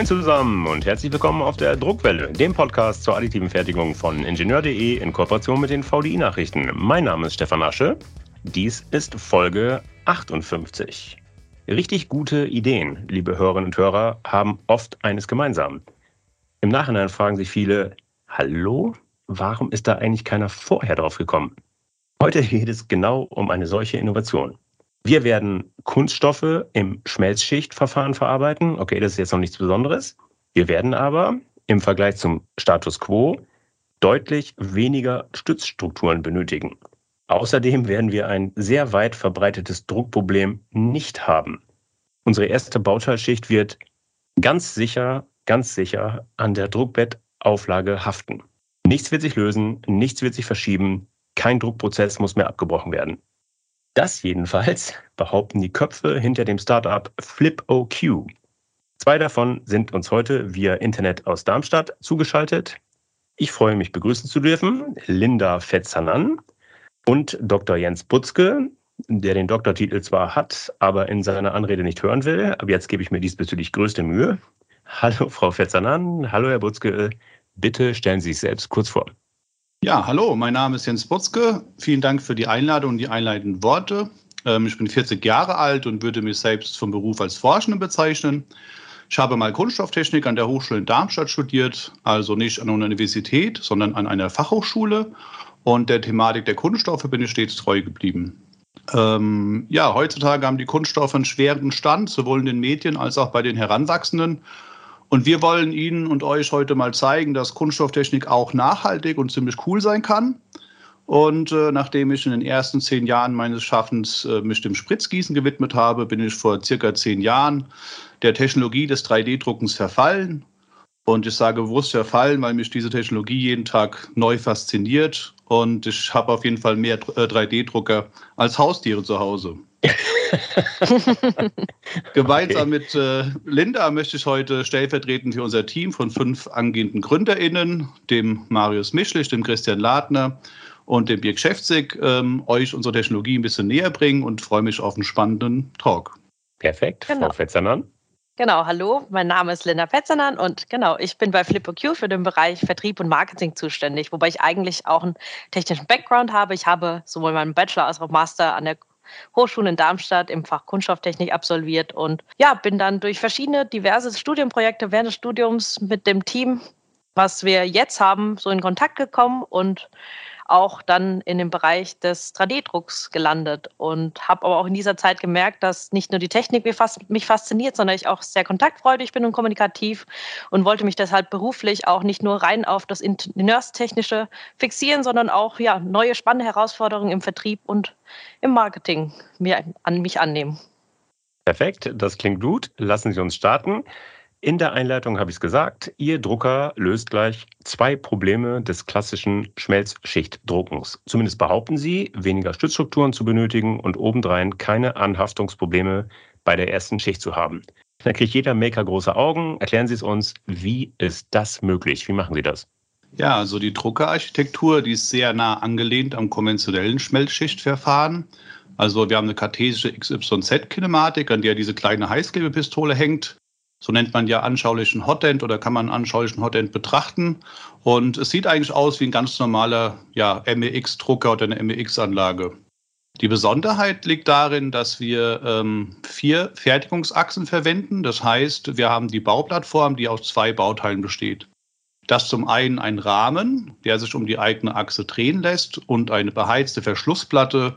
Moin zusammen und herzlich willkommen auf der Druckwelle, dem Podcast zur additiven Fertigung von Ingenieur.de in Kooperation mit den VDI-Nachrichten. Mein Name ist Stefan Asche. Dies ist Folge 58. Richtig gute Ideen, liebe Hörerinnen und Hörer, haben oft eines gemeinsam. Im Nachhinein fragen sich viele, hallo, warum ist da eigentlich keiner vorher drauf gekommen? Heute geht es genau um eine solche Innovation. Wir werden Kunststoffe im Schmelzschichtverfahren verarbeiten. Okay, das ist jetzt noch nichts Besonderes. Wir werden aber im Vergleich zum Status quo deutlich weniger Stützstrukturen benötigen. Außerdem werden wir ein sehr weit verbreitetes Druckproblem nicht haben. Unsere erste Bauteilschicht wird ganz sicher, ganz sicher an der Druckbettauflage haften. Nichts wird sich lösen, nichts wird sich verschieben, kein Druckprozess muss mehr abgebrochen werden. Das jedenfalls behaupten die Köpfe hinter dem Startup FlipOQ. Zwei davon sind uns heute via Internet aus Darmstadt zugeschaltet. Ich freue mich begrüßen zu dürfen Linda Fetzanan und Dr. Jens Butzke, der den Doktortitel zwar hat, aber in seiner Anrede nicht hören will. Aber jetzt gebe ich mir diesbezüglich größte Mühe. Hallo, Frau Fetzanan. Hallo, Herr Butzke. Bitte stellen Sie sich selbst kurz vor. Ja, hallo, mein Name ist Jens Butzke. Vielen Dank für die Einladung und die einleitenden Worte. Ähm, ich bin 40 Jahre alt und würde mich selbst vom Beruf als Forschende bezeichnen. Ich habe mal Kunststofftechnik an der Hochschule in Darmstadt studiert, also nicht an einer Universität, sondern an einer Fachhochschule. Und der Thematik der Kunststoffe bin ich stets treu geblieben. Ähm, ja, heutzutage haben die Kunststoffe einen schweren Stand, sowohl in den Medien als auch bei den Heranwachsenden. Und wir wollen Ihnen und euch heute mal zeigen, dass Kunststofftechnik auch nachhaltig und ziemlich cool sein kann. Und äh, nachdem ich in den ersten zehn Jahren meines Schaffens äh, mich dem Spritzgießen gewidmet habe, bin ich vor circa zehn Jahren der Technologie des 3D-Druckens verfallen. Und ich sage bewusst verfallen, weil mich diese Technologie jeden Tag neu fasziniert. Und ich habe auf jeden Fall mehr 3D-Drucker äh, als Haustiere zu Hause. Gemeinsam okay. mit äh, Linda möchte ich heute stellvertretend für unser Team von fünf angehenden GründerInnen, dem Marius Mischlich, dem Christian Ladner und dem Birk Schäfzig, ähm, euch unsere Technologie ein bisschen näher bringen und freue mich auf einen spannenden Talk. Perfekt, genau. Frau Fetzanan. Genau, hallo, mein Name ist Linda Petzanan und genau, ich bin bei FlipOQ für den Bereich Vertrieb und Marketing zuständig, wobei ich eigentlich auch einen technischen Background habe. Ich habe sowohl meinen Bachelor als auch Master an der Hochschule in Darmstadt im Fach Kunststofftechnik absolviert und ja, bin dann durch verschiedene diverse Studienprojekte während des Studiums mit dem Team, was wir jetzt haben, so in Kontakt gekommen und auch dann in dem Bereich des 3D-Drucks gelandet und habe aber auch in dieser Zeit gemerkt, dass nicht nur die Technik mich fasziniert, sondern ich auch sehr kontaktfreudig bin und kommunikativ und wollte mich deshalb beruflich auch nicht nur rein auf das Ingenieurstechnische fixieren, sondern auch ja, neue spannende Herausforderungen im Vertrieb und im Marketing mir an mich annehmen. Perfekt, das klingt gut. Lassen Sie uns starten. In der Einleitung habe ich es gesagt, Ihr Drucker löst gleich zwei Probleme des klassischen Schmelzschichtdruckens. Zumindest behaupten Sie, weniger Stützstrukturen zu benötigen und obendrein keine Anhaftungsprobleme bei der ersten Schicht zu haben. Da kriegt jeder Maker große Augen. Erklären Sie es uns, wie ist das möglich? Wie machen Sie das? Ja, also die Druckerarchitektur, die ist sehr nah angelehnt am konventionellen Schmelzschichtverfahren. Also wir haben eine kartesische XYZ-Kinematik, an der diese kleine Heißklebepistole hängt. So nennt man ja anschaulichen Hotend oder kann man anschaulichen Hotend betrachten. Und es sieht eigentlich aus wie ein ganz normaler ja, MEX-Drucker oder eine MEX-Anlage. Die Besonderheit liegt darin, dass wir ähm, vier Fertigungsachsen verwenden. Das heißt, wir haben die Bauplattform, die aus zwei Bauteilen besteht. Das zum einen ein Rahmen, der sich um die eigene Achse drehen lässt und eine beheizte Verschlussplatte,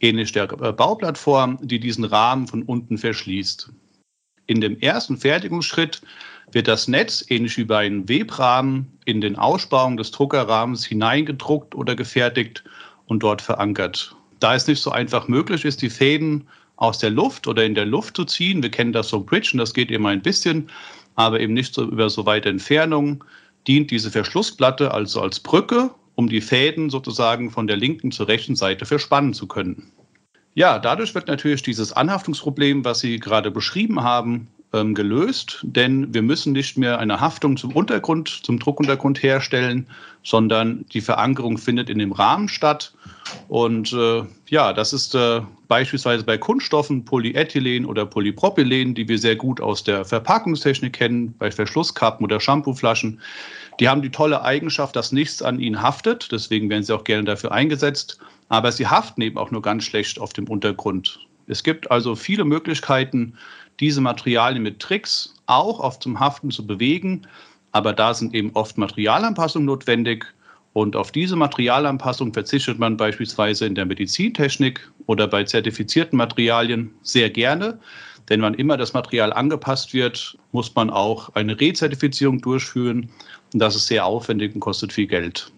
ähnlich der äh, Bauplattform, die diesen Rahmen von unten verschließt. In dem ersten Fertigungsschritt wird das Netz, ähnlich wie bei einem Webrahmen, in den Aussparungen des Druckerrahmens hineingedruckt oder gefertigt und dort verankert. Da es nicht so einfach möglich ist, die Fäden aus der Luft oder in der Luft zu ziehen, wir kennen das so Bridge und das geht immer ein bisschen, aber eben nicht so über so weite Entfernungen, dient diese Verschlussplatte also als Brücke, um die Fäden sozusagen von der linken zur rechten Seite verspannen zu können. Ja, dadurch wird natürlich dieses Anhaftungsproblem, was Sie gerade beschrieben haben, ähm, gelöst, denn wir müssen nicht mehr eine Haftung zum Untergrund, zum Druckuntergrund herstellen, sondern die Verankerung findet in dem Rahmen statt. Und äh, ja, das ist äh, beispielsweise bei Kunststoffen, Polyethylen oder Polypropylen, die wir sehr gut aus der Verpackungstechnik kennen, bei Verschlusskappen oder Shampooflaschen. Die haben die tolle Eigenschaft, dass nichts an ihnen haftet. Deswegen werden sie auch gerne dafür eingesetzt. Aber sie haften eben auch nur ganz schlecht auf dem Untergrund. Es gibt also viele Möglichkeiten, diese Materialien mit Tricks auch auf zum Haften zu bewegen. Aber da sind eben oft Materialanpassungen notwendig. Und auf diese Materialanpassung verzichtet man beispielsweise in der Medizintechnik oder bei zertifizierten Materialien sehr gerne. Denn wann immer das Material angepasst wird, muss man auch eine Rezertifizierung durchführen. Und das ist sehr aufwendig und kostet viel Geld.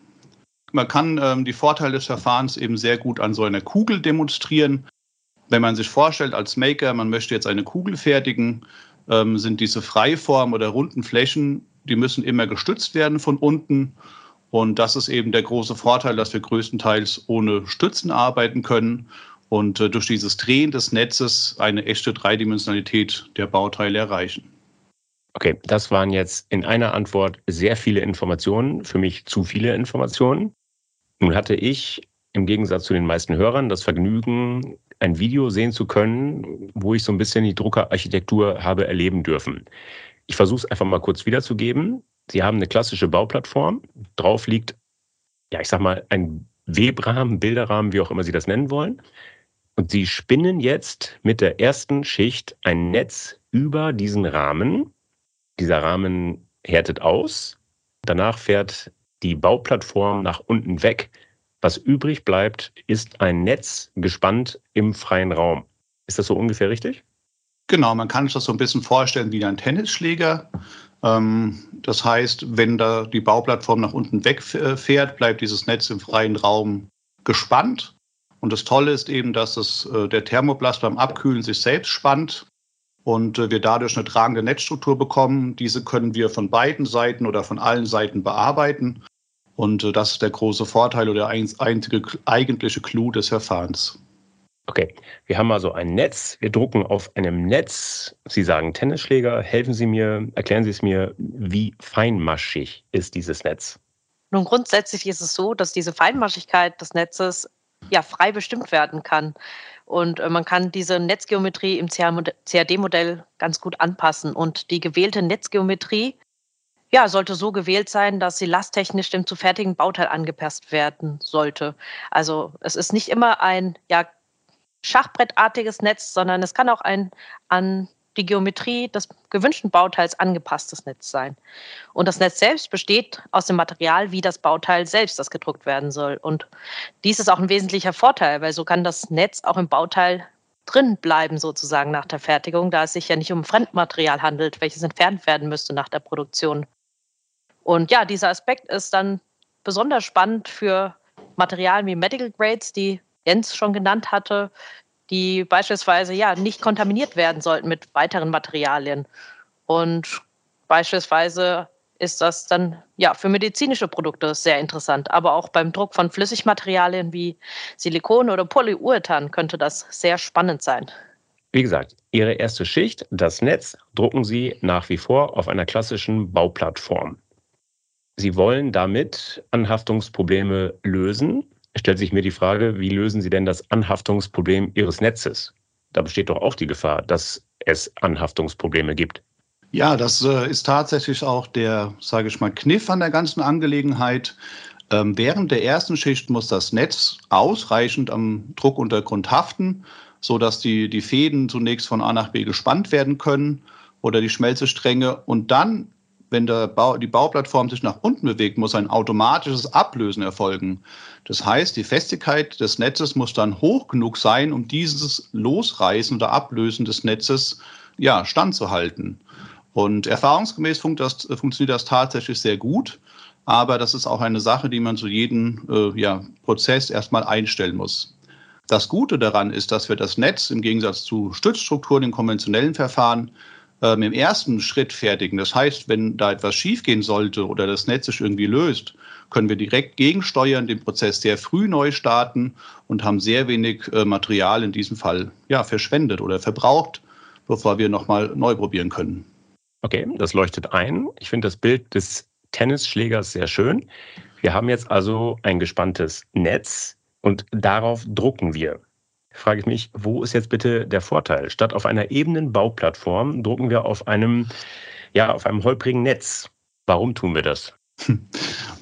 Man kann ähm, die Vorteile des Verfahrens eben sehr gut an so einer Kugel demonstrieren. Wenn man sich vorstellt als Maker, man möchte jetzt eine Kugel fertigen, ähm, sind diese Freiform oder runden Flächen, die müssen immer gestützt werden von unten. Und das ist eben der große Vorteil, dass wir größtenteils ohne Stützen arbeiten können und äh, durch dieses Drehen des Netzes eine echte Dreidimensionalität der Bauteile erreichen. Okay, das waren jetzt in einer Antwort sehr viele Informationen, für mich zu viele Informationen. Nun hatte ich im Gegensatz zu den meisten Hörern das Vergnügen, ein Video sehen zu können, wo ich so ein bisschen die Druckerarchitektur habe erleben dürfen. Ich versuche es einfach mal kurz wiederzugeben. Sie haben eine klassische Bauplattform. Drauf liegt, ja, ich sag mal, ein Webrahmen, Bilderrahmen, wie auch immer Sie das nennen wollen. Und Sie spinnen jetzt mit der ersten Schicht ein Netz über diesen Rahmen. Dieser Rahmen härtet aus. Danach fährt die Bauplattform nach unten weg was übrig bleibt, ist ein Netz gespannt im freien Raum. Ist das so ungefähr richtig? Genau, man kann sich das so ein bisschen vorstellen wie ein Tennisschläger. Ähm, das heißt, wenn da die Bauplattform nach unten wegfährt, bleibt dieses Netz im freien Raum gespannt. Und das Tolle ist eben, dass es, äh, der Thermoplast beim Abkühlen sich selbst spannt und äh, wir dadurch eine tragende Netzstruktur bekommen. Diese können wir von beiden Seiten oder von allen Seiten bearbeiten und äh, das ist der große Vorteil oder der einzige eigentliche Clou des Verfahrens. Okay, wir haben also ein Netz. Wir drucken auf einem Netz. Sie sagen Tennisschläger. Helfen Sie mir, erklären Sie es mir, wie feinmaschig ist dieses Netz? Nun, grundsätzlich ist es so, dass diese Feinmaschigkeit des Netzes ja frei bestimmt werden kann. Und äh, man kann diese Netzgeometrie im CAD-Modell ganz gut anpassen. Und die gewählte Netzgeometrie ja, sollte so gewählt sein, dass sie lasttechnisch dem zu fertigen Bauteil angepasst werden sollte. Also es ist nicht immer ein ja, schachbrettartiges Netz, sondern es kann auch ein an die Geometrie des gewünschten Bauteils angepasstes Netz sein. Und das Netz selbst besteht aus dem Material wie das Bauteil selbst, das gedruckt werden soll. Und dies ist auch ein wesentlicher Vorteil, weil so kann das Netz auch im Bauteil drin bleiben sozusagen nach der Fertigung, da es sich ja nicht um Fremdmaterial handelt, welches entfernt werden müsste nach der Produktion. Und ja, dieser Aspekt ist dann besonders spannend für Materialien wie Medical Grades, die Jens schon genannt hatte, die beispielsweise ja nicht kontaminiert werden sollten mit weiteren Materialien. Und beispielsweise ist das dann ja für medizinische Produkte sehr interessant. Aber auch beim Druck von Flüssigmaterialien wie Silikon oder Polyurethan könnte das sehr spannend sein. Wie gesagt, Ihre erste Schicht, das Netz, drucken Sie nach wie vor auf einer klassischen Bauplattform. Sie wollen damit Anhaftungsprobleme lösen. Stellt sich mir die Frage, wie lösen Sie denn das Anhaftungsproblem Ihres Netzes? Da besteht doch auch die Gefahr, dass es Anhaftungsprobleme gibt. Ja, das äh, ist tatsächlich auch der, sage ich mal, Kniff an der ganzen Angelegenheit. Ähm, während der ersten Schicht muss das Netz ausreichend am Druckuntergrund haften, sodass die, die Fäden zunächst von A nach B gespannt werden können oder die Schmelzestränge. Und dann wenn Bau, die Bauplattform sich nach unten bewegt, muss ein automatisches Ablösen erfolgen. Das heißt, die Festigkeit des Netzes muss dann hoch genug sein, um dieses Losreißen oder Ablösen des Netzes ja, standzuhalten. Und erfahrungsgemäß funkt das, funktioniert das tatsächlich sehr gut. Aber das ist auch eine Sache, die man zu jedem äh, ja, Prozess erstmal einstellen muss. Das Gute daran ist, dass wir das Netz im Gegensatz zu Stützstrukturen in konventionellen Verfahren ähm, im ersten Schritt fertigen. Das heißt, wenn da etwas schiefgehen sollte oder das Netz sich irgendwie löst, können wir direkt gegensteuern, den Prozess sehr früh neu starten und haben sehr wenig äh, Material in diesem Fall ja, verschwendet oder verbraucht, bevor wir nochmal neu probieren können. Okay, das leuchtet ein. Ich finde das Bild des Tennisschlägers sehr schön. Wir haben jetzt also ein gespanntes Netz und darauf drucken wir. Frage ich mich, wo ist jetzt bitte der Vorteil? Statt auf einer ebenen Bauplattform drucken wir auf einem, ja, auf einem holprigen Netz. Warum tun wir das?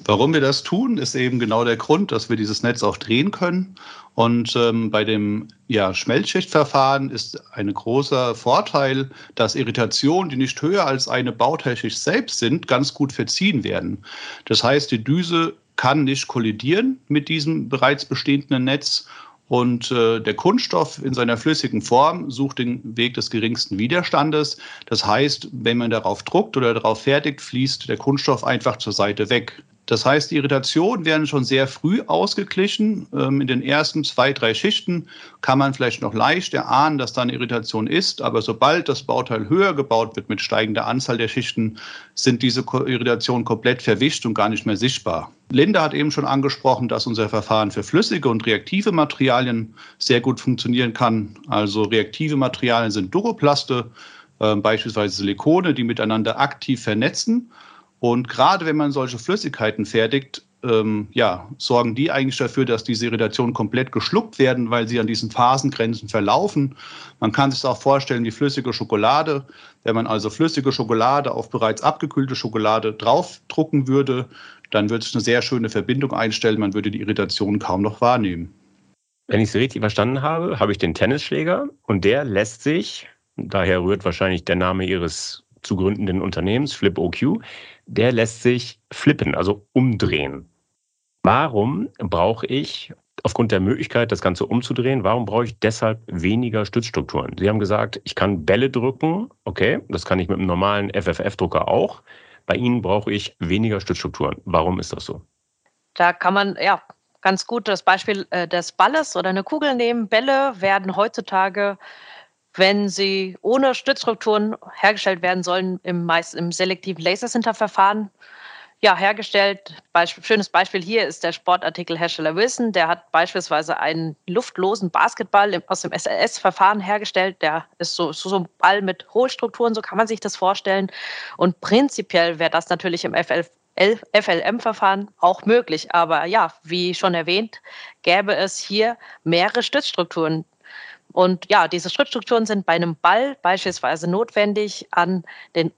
Warum wir das tun, ist eben genau der Grund, dass wir dieses Netz auch drehen können. Und ähm, bei dem ja, Schmelzschichtverfahren ist ein großer Vorteil, dass Irritationen, die nicht höher als eine Bauteilschicht selbst sind, ganz gut verziehen werden. Das heißt, die Düse kann nicht kollidieren mit diesem bereits bestehenden Netz und äh, der Kunststoff in seiner flüssigen Form sucht den Weg des geringsten Widerstandes. Das heißt, wenn man darauf druckt oder darauf fertigt, fließt der Kunststoff einfach zur Seite weg. Das heißt, die Irritationen werden schon sehr früh ausgeglichen. Ähm, in den ersten zwei, drei Schichten kann man vielleicht noch leicht erahnen, dass da eine Irritation ist. Aber sobald das Bauteil höher gebaut wird mit steigender Anzahl der Schichten, sind diese Irritationen komplett verwischt und gar nicht mehr sichtbar. Linda hat eben schon angesprochen, dass unser Verfahren für flüssige und reaktive Materialien sehr gut funktionieren kann. Also reaktive Materialien sind Duroplaste, äh, beispielsweise Silikone, die miteinander aktiv vernetzen und gerade wenn man solche Flüssigkeiten fertigt, ähm, ja, sorgen die eigentlich dafür, dass diese Irritationen komplett geschluckt werden, weil sie an diesen Phasengrenzen verlaufen. Man kann sich das auch vorstellen wie flüssige Schokolade. Wenn man also flüssige Schokolade auf bereits abgekühlte Schokolade draufdrucken würde, dann würde sich eine sehr schöne Verbindung einstellen. Man würde die Irritation kaum noch wahrnehmen. Wenn ich es richtig verstanden habe, habe ich den Tennisschläger und der lässt sich, daher rührt wahrscheinlich der Name Ihres zu gründenden Unternehmens, Flip OQ, der lässt sich flippen, also umdrehen. Warum brauche ich aufgrund der Möglichkeit, das Ganze umzudrehen, warum brauche ich deshalb weniger Stützstrukturen? Sie haben gesagt, ich kann Bälle drücken. Okay, das kann ich mit einem normalen FFF-Drucker auch. Bei Ihnen brauche ich weniger Stützstrukturen. Warum ist das so? Da kann man ja ganz gut das Beispiel äh, des Balles oder eine Kugel nehmen. Bälle werden heutzutage wenn sie ohne Stützstrukturen hergestellt werden sollen, im, meist, im selektiven Lasersinterverfahren ja, hergestellt. Beispiel, schönes Beispiel hier ist der Sportartikelhersteller Wilson. Der hat beispielsweise einen luftlosen Basketball aus dem SLS-Verfahren hergestellt. Der ist so, so, so ein Ball mit Hohlstrukturen, so kann man sich das vorstellen. Und prinzipiell wäre das natürlich im FL, FLM-Verfahren auch möglich. Aber ja, wie schon erwähnt, gäbe es hier mehrere Stützstrukturen, und ja, diese Schrittstrukturen sind bei einem Ball beispielsweise notwendig an, den,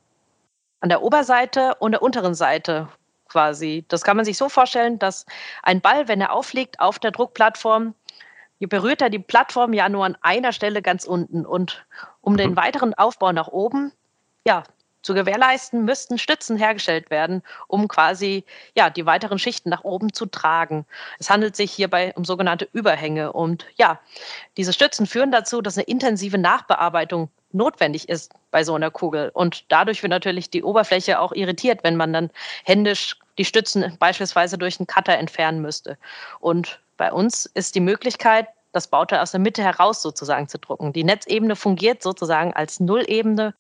an der Oberseite und der unteren Seite quasi. Das kann man sich so vorstellen, dass ein Ball, wenn er aufliegt auf der Druckplattform, berührt er die Plattform ja nur an einer Stelle ganz unten. Und um den mhm. weiteren Aufbau nach oben, ja, zu gewährleisten, müssten Stützen hergestellt werden, um quasi ja, die weiteren Schichten nach oben zu tragen. Es handelt sich hierbei um sogenannte Überhänge. Und ja, diese Stützen führen dazu, dass eine intensive Nachbearbeitung notwendig ist bei so einer Kugel. Und dadurch wird natürlich die Oberfläche auch irritiert, wenn man dann händisch die Stützen beispielsweise durch einen Cutter entfernen müsste. Und bei uns ist die Möglichkeit, das Bauteil aus der Mitte heraus sozusagen zu drucken. Die Netzebene fungiert sozusagen als Nullebene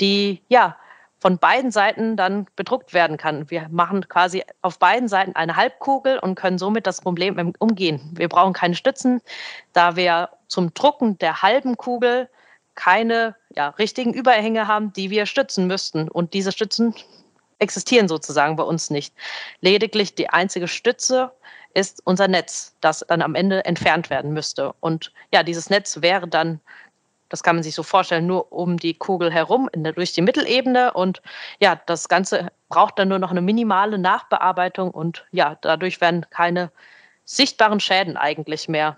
die ja von beiden Seiten dann bedruckt werden kann. Wir machen quasi auf beiden Seiten eine Halbkugel und können somit das Problem umgehen. Wir brauchen keine Stützen, da wir zum Drucken der halben Kugel keine ja, richtigen Überhänge haben, die wir stützen müssten. Und diese Stützen existieren sozusagen bei uns nicht. Lediglich die einzige Stütze ist unser Netz, das dann am Ende entfernt werden müsste. Und ja, dieses Netz wäre dann das kann man sich so vorstellen, nur um die Kugel herum, der, durch die Mittelebene. Und ja, das Ganze braucht dann nur noch eine minimale Nachbearbeitung und ja, dadurch werden keine sichtbaren Schäden eigentlich mehr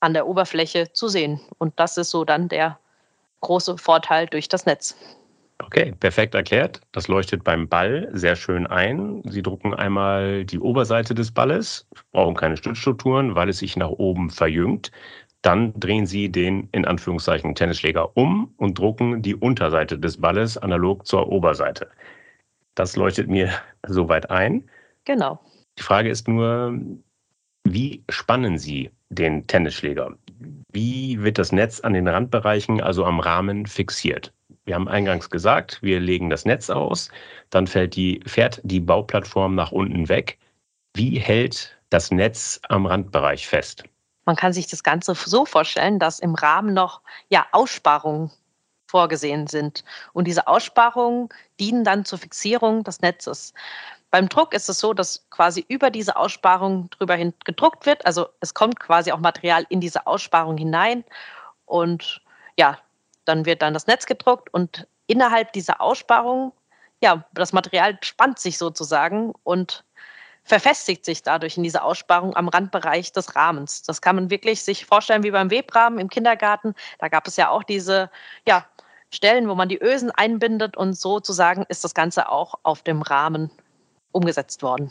an der Oberfläche zu sehen. Und das ist so dann der große Vorteil durch das Netz. Okay, perfekt erklärt. Das leuchtet beim Ball sehr schön ein. Sie drucken einmal die Oberseite des Balles, brauchen keine Stützstrukturen, weil es sich nach oben verjüngt. Dann drehen Sie den in Anführungszeichen Tennisschläger um und drucken die Unterseite des Balles analog zur Oberseite. Das leuchtet mir soweit ein. Genau. Die Frage ist nur, wie spannen Sie den Tennisschläger? Wie wird das Netz an den Randbereichen, also am Rahmen, fixiert? Wir haben eingangs gesagt, wir legen das Netz aus, dann fällt die, fährt die Bauplattform nach unten weg. Wie hält das Netz am Randbereich fest? Man kann sich das Ganze so vorstellen, dass im Rahmen noch ja, Aussparungen vorgesehen sind. Und diese Aussparungen dienen dann zur Fixierung des Netzes. Beim Druck ist es so, dass quasi über diese Aussparung drüber hin gedruckt wird. Also es kommt quasi auch Material in diese Aussparung hinein. Und ja, dann wird dann das Netz gedruckt und innerhalb dieser Aussparung, ja, das Material spannt sich sozusagen und verfestigt sich dadurch in dieser Aussparung am Randbereich des Rahmens. Das kann man wirklich sich vorstellen wie beim Webrahmen im Kindergarten. Da gab es ja auch diese ja, Stellen, wo man die Ösen einbindet und sozusagen ist das Ganze auch auf dem Rahmen umgesetzt worden.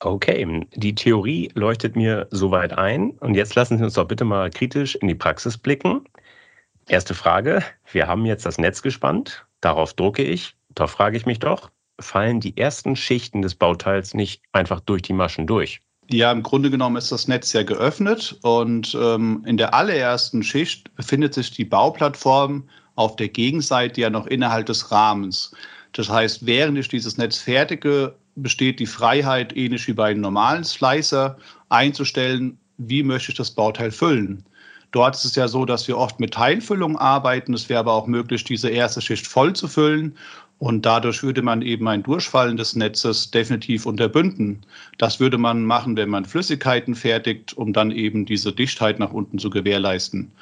Okay, die Theorie leuchtet mir soweit ein. Und jetzt lassen Sie uns doch bitte mal kritisch in die Praxis blicken. Erste Frage. Wir haben jetzt das Netz gespannt. Darauf drucke ich. Da frage ich mich doch, fallen die ersten Schichten des Bauteils nicht einfach durch die Maschen durch? Ja, im Grunde genommen ist das Netz ja geöffnet und ähm, in der allerersten Schicht befindet sich die Bauplattform auf der Gegenseite ja noch innerhalb des Rahmens. Das heißt, während ich dieses Netz fertige, besteht die Freiheit, ähnlich wie bei einem normalen Slicer, einzustellen, wie möchte ich das Bauteil füllen. Dort ist es ja so, dass wir oft mit Teilfüllung arbeiten. Es wäre aber auch möglich, diese erste Schicht voll zu füllen. Und dadurch würde man eben ein Durchfallen des Netzes definitiv unterbünden. Das würde man machen, wenn man Flüssigkeiten fertigt, um dann eben diese Dichtheit nach unten zu gewährleisten.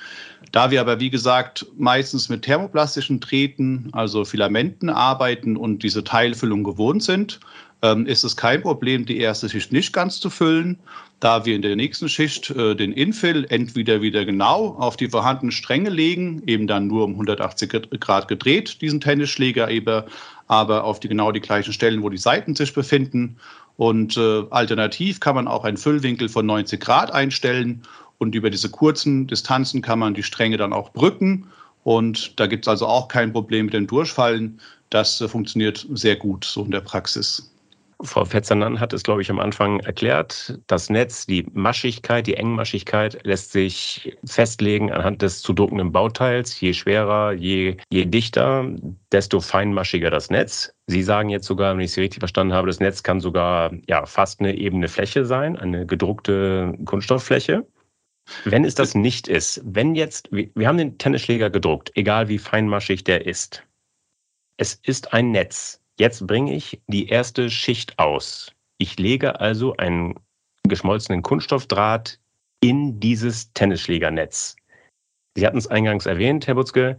Da wir aber, wie gesagt, meistens mit thermoplastischen Drähten, also Filamenten arbeiten und diese Teilfüllung gewohnt sind, ähm, ist es kein Problem, die erste Schicht nicht ganz zu füllen, da wir in der nächsten Schicht äh, den Infill entweder wieder genau auf die vorhandenen Stränge legen, eben dann nur um 180 Grad gedreht, diesen Tennisschläger eben, aber auf die genau die gleichen Stellen, wo die Seiten sich befinden. Und äh, alternativ kann man auch einen Füllwinkel von 90 Grad einstellen und über diese kurzen Distanzen kann man die Stränge dann auch brücken. Und da gibt es also auch kein Problem mit dem Durchfallen. Das äh, funktioniert sehr gut so in der Praxis. Frau Fetzanan hat es, glaube ich, am Anfang erklärt. Das Netz, die Maschigkeit, die Engmaschigkeit lässt sich festlegen anhand des zu druckenden Bauteils. Je schwerer, je, je dichter, desto feinmaschiger das Netz. Sie sagen jetzt sogar, wenn ich Sie richtig verstanden habe, das Netz kann sogar ja, fast eine ebene Fläche sein, eine gedruckte Kunststofffläche. Wenn es das nicht ist, wenn jetzt, wir haben den Tennisschläger gedruckt, egal wie feinmaschig der ist. Es ist ein Netz. Jetzt bringe ich die erste Schicht aus. Ich lege also einen geschmolzenen Kunststoffdraht in dieses Tennisschlägernetz. Sie hatten es eingangs erwähnt, Herr Butzke.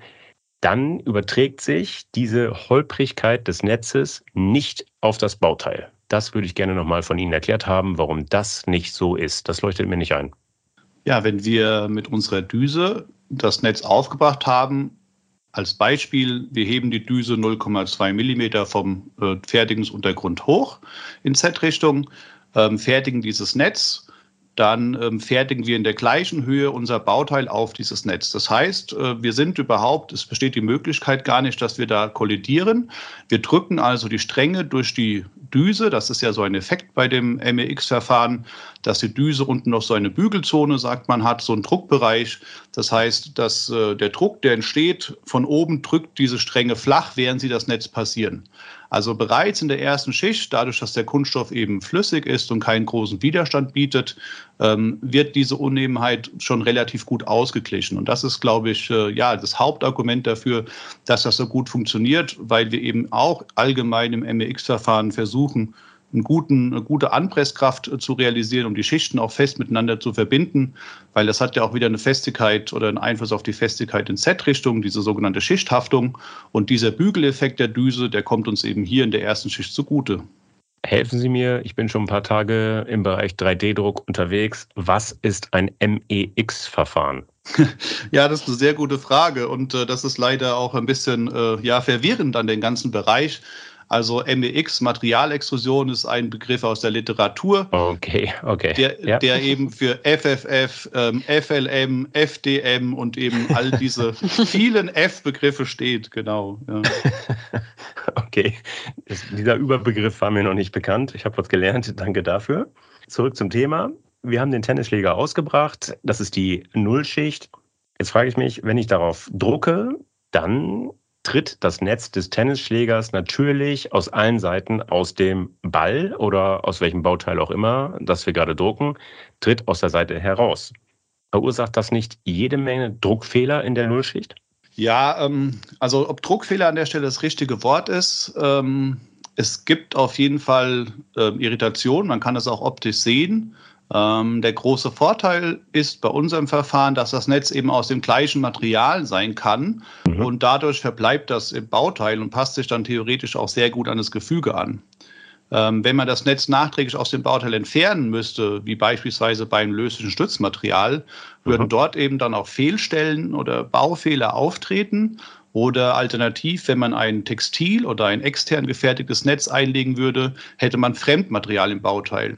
Dann überträgt sich diese Holprigkeit des Netzes nicht auf das Bauteil. Das würde ich gerne nochmal von Ihnen erklärt haben, warum das nicht so ist. Das leuchtet mir nicht ein. Ja, wenn wir mit unserer Düse das Netz aufgebracht haben, als Beispiel, wir heben die Düse 0,2 mm vom äh, Fertigungsuntergrund hoch in Z-Richtung, ähm, fertigen dieses Netz dann ähm, fertigen wir in der gleichen Höhe unser Bauteil auf dieses Netz. Das heißt, äh, wir sind überhaupt, es besteht die Möglichkeit gar nicht, dass wir da kollidieren. Wir drücken also die Stränge durch die Düse. Das ist ja so ein Effekt bei dem MEX-Verfahren, dass die Düse unten noch so eine Bügelzone, sagt man, hat, so einen Druckbereich. Das heißt, dass äh, der Druck, der entsteht, von oben drückt diese Stränge flach, während sie das Netz passieren. Also bereits in der ersten Schicht, dadurch, dass der Kunststoff eben flüssig ist und keinen großen Widerstand bietet, ähm, wird diese Unebenheit schon relativ gut ausgeglichen. Und das ist, glaube ich, äh, ja, das Hauptargument dafür, dass das so gut funktioniert, weil wir eben auch allgemein im MEX-Verfahren versuchen, einen guten, eine gute Anpresskraft äh, zu realisieren, um die Schichten auch fest miteinander zu verbinden, weil das hat ja auch wieder eine Festigkeit oder einen Einfluss auf die Festigkeit in Z-Richtung, diese sogenannte Schichthaftung. Und dieser Bügeleffekt der Düse, der kommt uns eben hier in der ersten Schicht zugute. Helfen Sie mir, ich bin schon ein paar Tage im Bereich 3D-Druck unterwegs. Was ist ein MEX-Verfahren? Ja, das ist eine sehr gute Frage und äh, das ist leider auch ein bisschen äh, ja, verwirrend an den ganzen Bereich. Also MEX, Materialextrusion, ist ein Begriff aus der Literatur. Okay, okay. Der, ja. der eben für FFF, ähm, FLM, FDM und eben all diese vielen F-Begriffe steht, genau. Ja. okay, das, dieser Überbegriff war mir noch nicht bekannt. Ich habe was gelernt, danke dafür. Zurück zum Thema. Wir haben den Tennisschläger ausgebracht. Das ist die Nullschicht. Jetzt frage ich mich, wenn ich darauf drucke, dann tritt das Netz des Tennisschlägers natürlich aus allen Seiten aus dem Ball oder aus welchem Bauteil auch immer, das wir gerade drucken, tritt aus der Seite heraus. Verursacht das nicht jede Menge Druckfehler in der Nullschicht? Ja, ähm, also ob Druckfehler an der Stelle das richtige Wort ist, ähm, es gibt auf jeden Fall äh, Irritation, man kann es auch optisch sehen. Ähm, der große Vorteil ist bei unserem Verfahren, dass das Netz eben aus dem gleichen Material sein kann mhm. und dadurch verbleibt das im Bauteil und passt sich dann theoretisch auch sehr gut an das Gefüge an. Ähm, wenn man das Netz nachträglich aus dem Bauteil entfernen müsste, wie beispielsweise beim löslichen Stützmaterial, würden mhm. dort eben dann auch Fehlstellen oder Baufehler auftreten. Oder alternativ, wenn man ein Textil oder ein extern gefertigtes Netz einlegen würde, hätte man Fremdmaterial im Bauteil.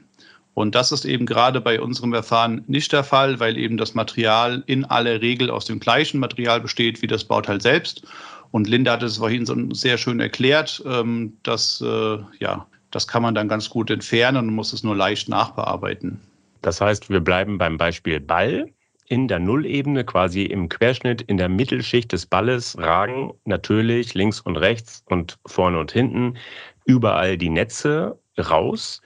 Und das ist eben gerade bei unserem Verfahren nicht der Fall, weil eben das Material in aller Regel aus dem gleichen Material besteht wie das Bauteil selbst. Und Linda hat es vorhin so sehr schön erklärt, ähm, dass äh, ja, das kann man dann ganz gut entfernen und muss es nur leicht nachbearbeiten. Das heißt, wir bleiben beim Beispiel Ball. In der Nullebene, quasi im Querschnitt, in der Mittelschicht des Balles ragen natürlich links und rechts und vorne und hinten überall die Netze raus.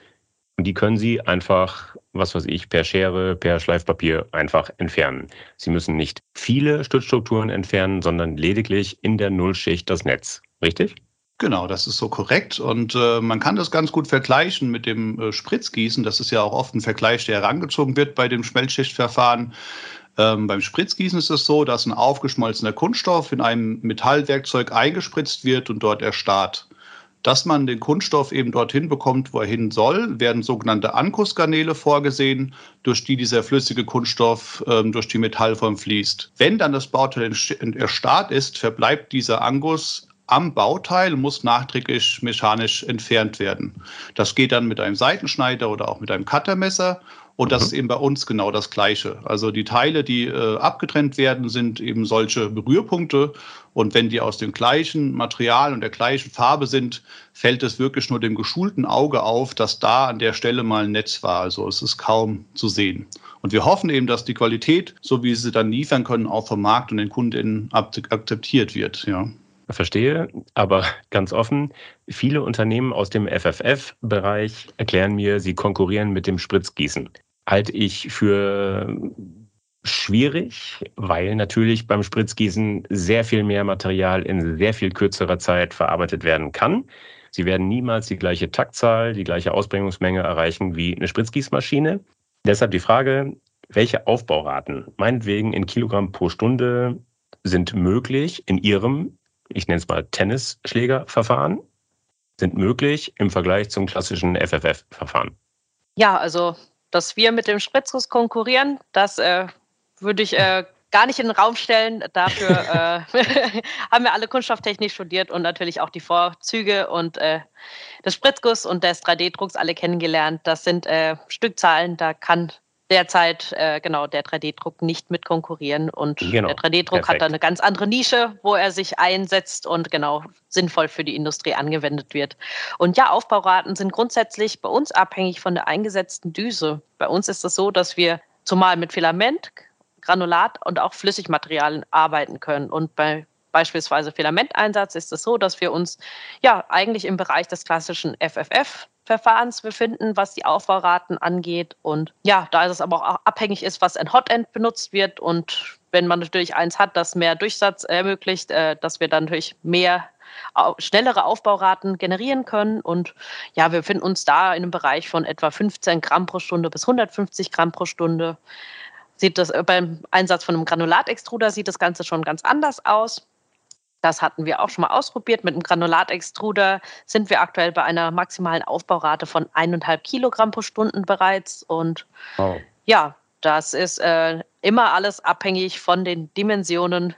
Und die können Sie einfach, was weiß ich, per Schere, per Schleifpapier einfach entfernen. Sie müssen nicht viele Stützstrukturen entfernen, sondern lediglich in der Nullschicht das Netz. Richtig? Genau, das ist so korrekt. Und äh, man kann das ganz gut vergleichen mit dem äh, Spritzgießen. Das ist ja auch oft ein Vergleich, der herangezogen wird bei dem Schmelzschichtverfahren. Ähm, beim Spritzgießen ist es so, dass ein aufgeschmolzener Kunststoff in einem Metallwerkzeug eingespritzt wird und dort erstarrt. Dass man den Kunststoff eben dorthin bekommt, wo er hin soll, werden sogenannte Ankusskanäle vorgesehen, durch die dieser flüssige Kunststoff ähm, durch die Metallform fließt. Wenn dann das Bauteil erstarrt ist, verbleibt dieser Anguss am Bauteil muss nachträglich mechanisch entfernt werden. Das geht dann mit einem Seitenschneider oder auch mit einem Cuttermesser. Und das mhm. ist eben bei uns genau das Gleiche. Also die Teile, die äh, abgetrennt werden, sind eben solche Berührpunkte. Und wenn die aus dem gleichen Material und der gleichen Farbe sind, fällt es wirklich nur dem geschulten Auge auf, dass da an der Stelle mal ein Netz war. Also es ist kaum zu sehen. Und wir hoffen eben, dass die Qualität, so wie sie dann liefern können, auch vom Markt und den Kundinnen akzeptiert wird. Ja. Verstehe, aber ganz offen, viele Unternehmen aus dem FFF-Bereich erklären mir, sie konkurrieren mit dem Spritzgießen. Halte ich für schwierig, weil natürlich beim Spritzgießen sehr viel mehr Material in sehr viel kürzerer Zeit verarbeitet werden kann. Sie werden niemals die gleiche Taktzahl, die gleiche Ausbringungsmenge erreichen wie eine Spritzgießmaschine. Deshalb die Frage, welche Aufbauraten, meinetwegen in Kilogramm pro Stunde, sind möglich in Ihrem ich nenne es mal Tennisschlägerverfahren, sind möglich im Vergleich zum klassischen FFF-Verfahren? Ja, also, dass wir mit dem Spritzguss konkurrieren, das äh, würde ich äh, gar nicht in den Raum stellen. Dafür äh, haben wir alle Kunststofftechnik studiert und natürlich auch die Vorzüge und äh, des Spritzguss und des 3D-Drucks alle kennengelernt. Das sind äh, Stückzahlen, da kann derzeit äh, genau der 3D-Druck nicht mit konkurrieren und genau. der 3D-Druck hat da eine ganz andere Nische, wo er sich einsetzt und genau sinnvoll für die Industrie angewendet wird. Und ja, Aufbauraten sind grundsätzlich bei uns abhängig von der eingesetzten Düse. Bei uns ist es so, dass wir zumal mit Filament, Granulat und auch Flüssigmaterialien arbeiten können und bei beispielsweise Filamenteinsatz ist es so, dass wir uns ja eigentlich im Bereich des klassischen FFF Verfahrens befinden, was die Aufbauraten angeht. Und ja, da ist es aber auch abhängig ist, was ein Hotend benutzt wird. Und wenn man natürlich eins hat, das mehr Durchsatz ermöglicht, äh, dass wir dann natürlich mehr schnellere Aufbauraten generieren können. Und ja, wir befinden uns da in einem Bereich von etwa 15 Gramm pro Stunde bis 150 Gramm pro Stunde. Sieht das äh, beim Einsatz von einem Granulatextruder sieht das Ganze schon ganz anders aus. Das hatten wir auch schon mal ausprobiert. Mit einem Granulatextruder sind wir aktuell bei einer maximalen Aufbaurate von eineinhalb Kilogramm pro Stunde bereits. Und oh. ja, das ist äh, immer alles abhängig von den Dimensionen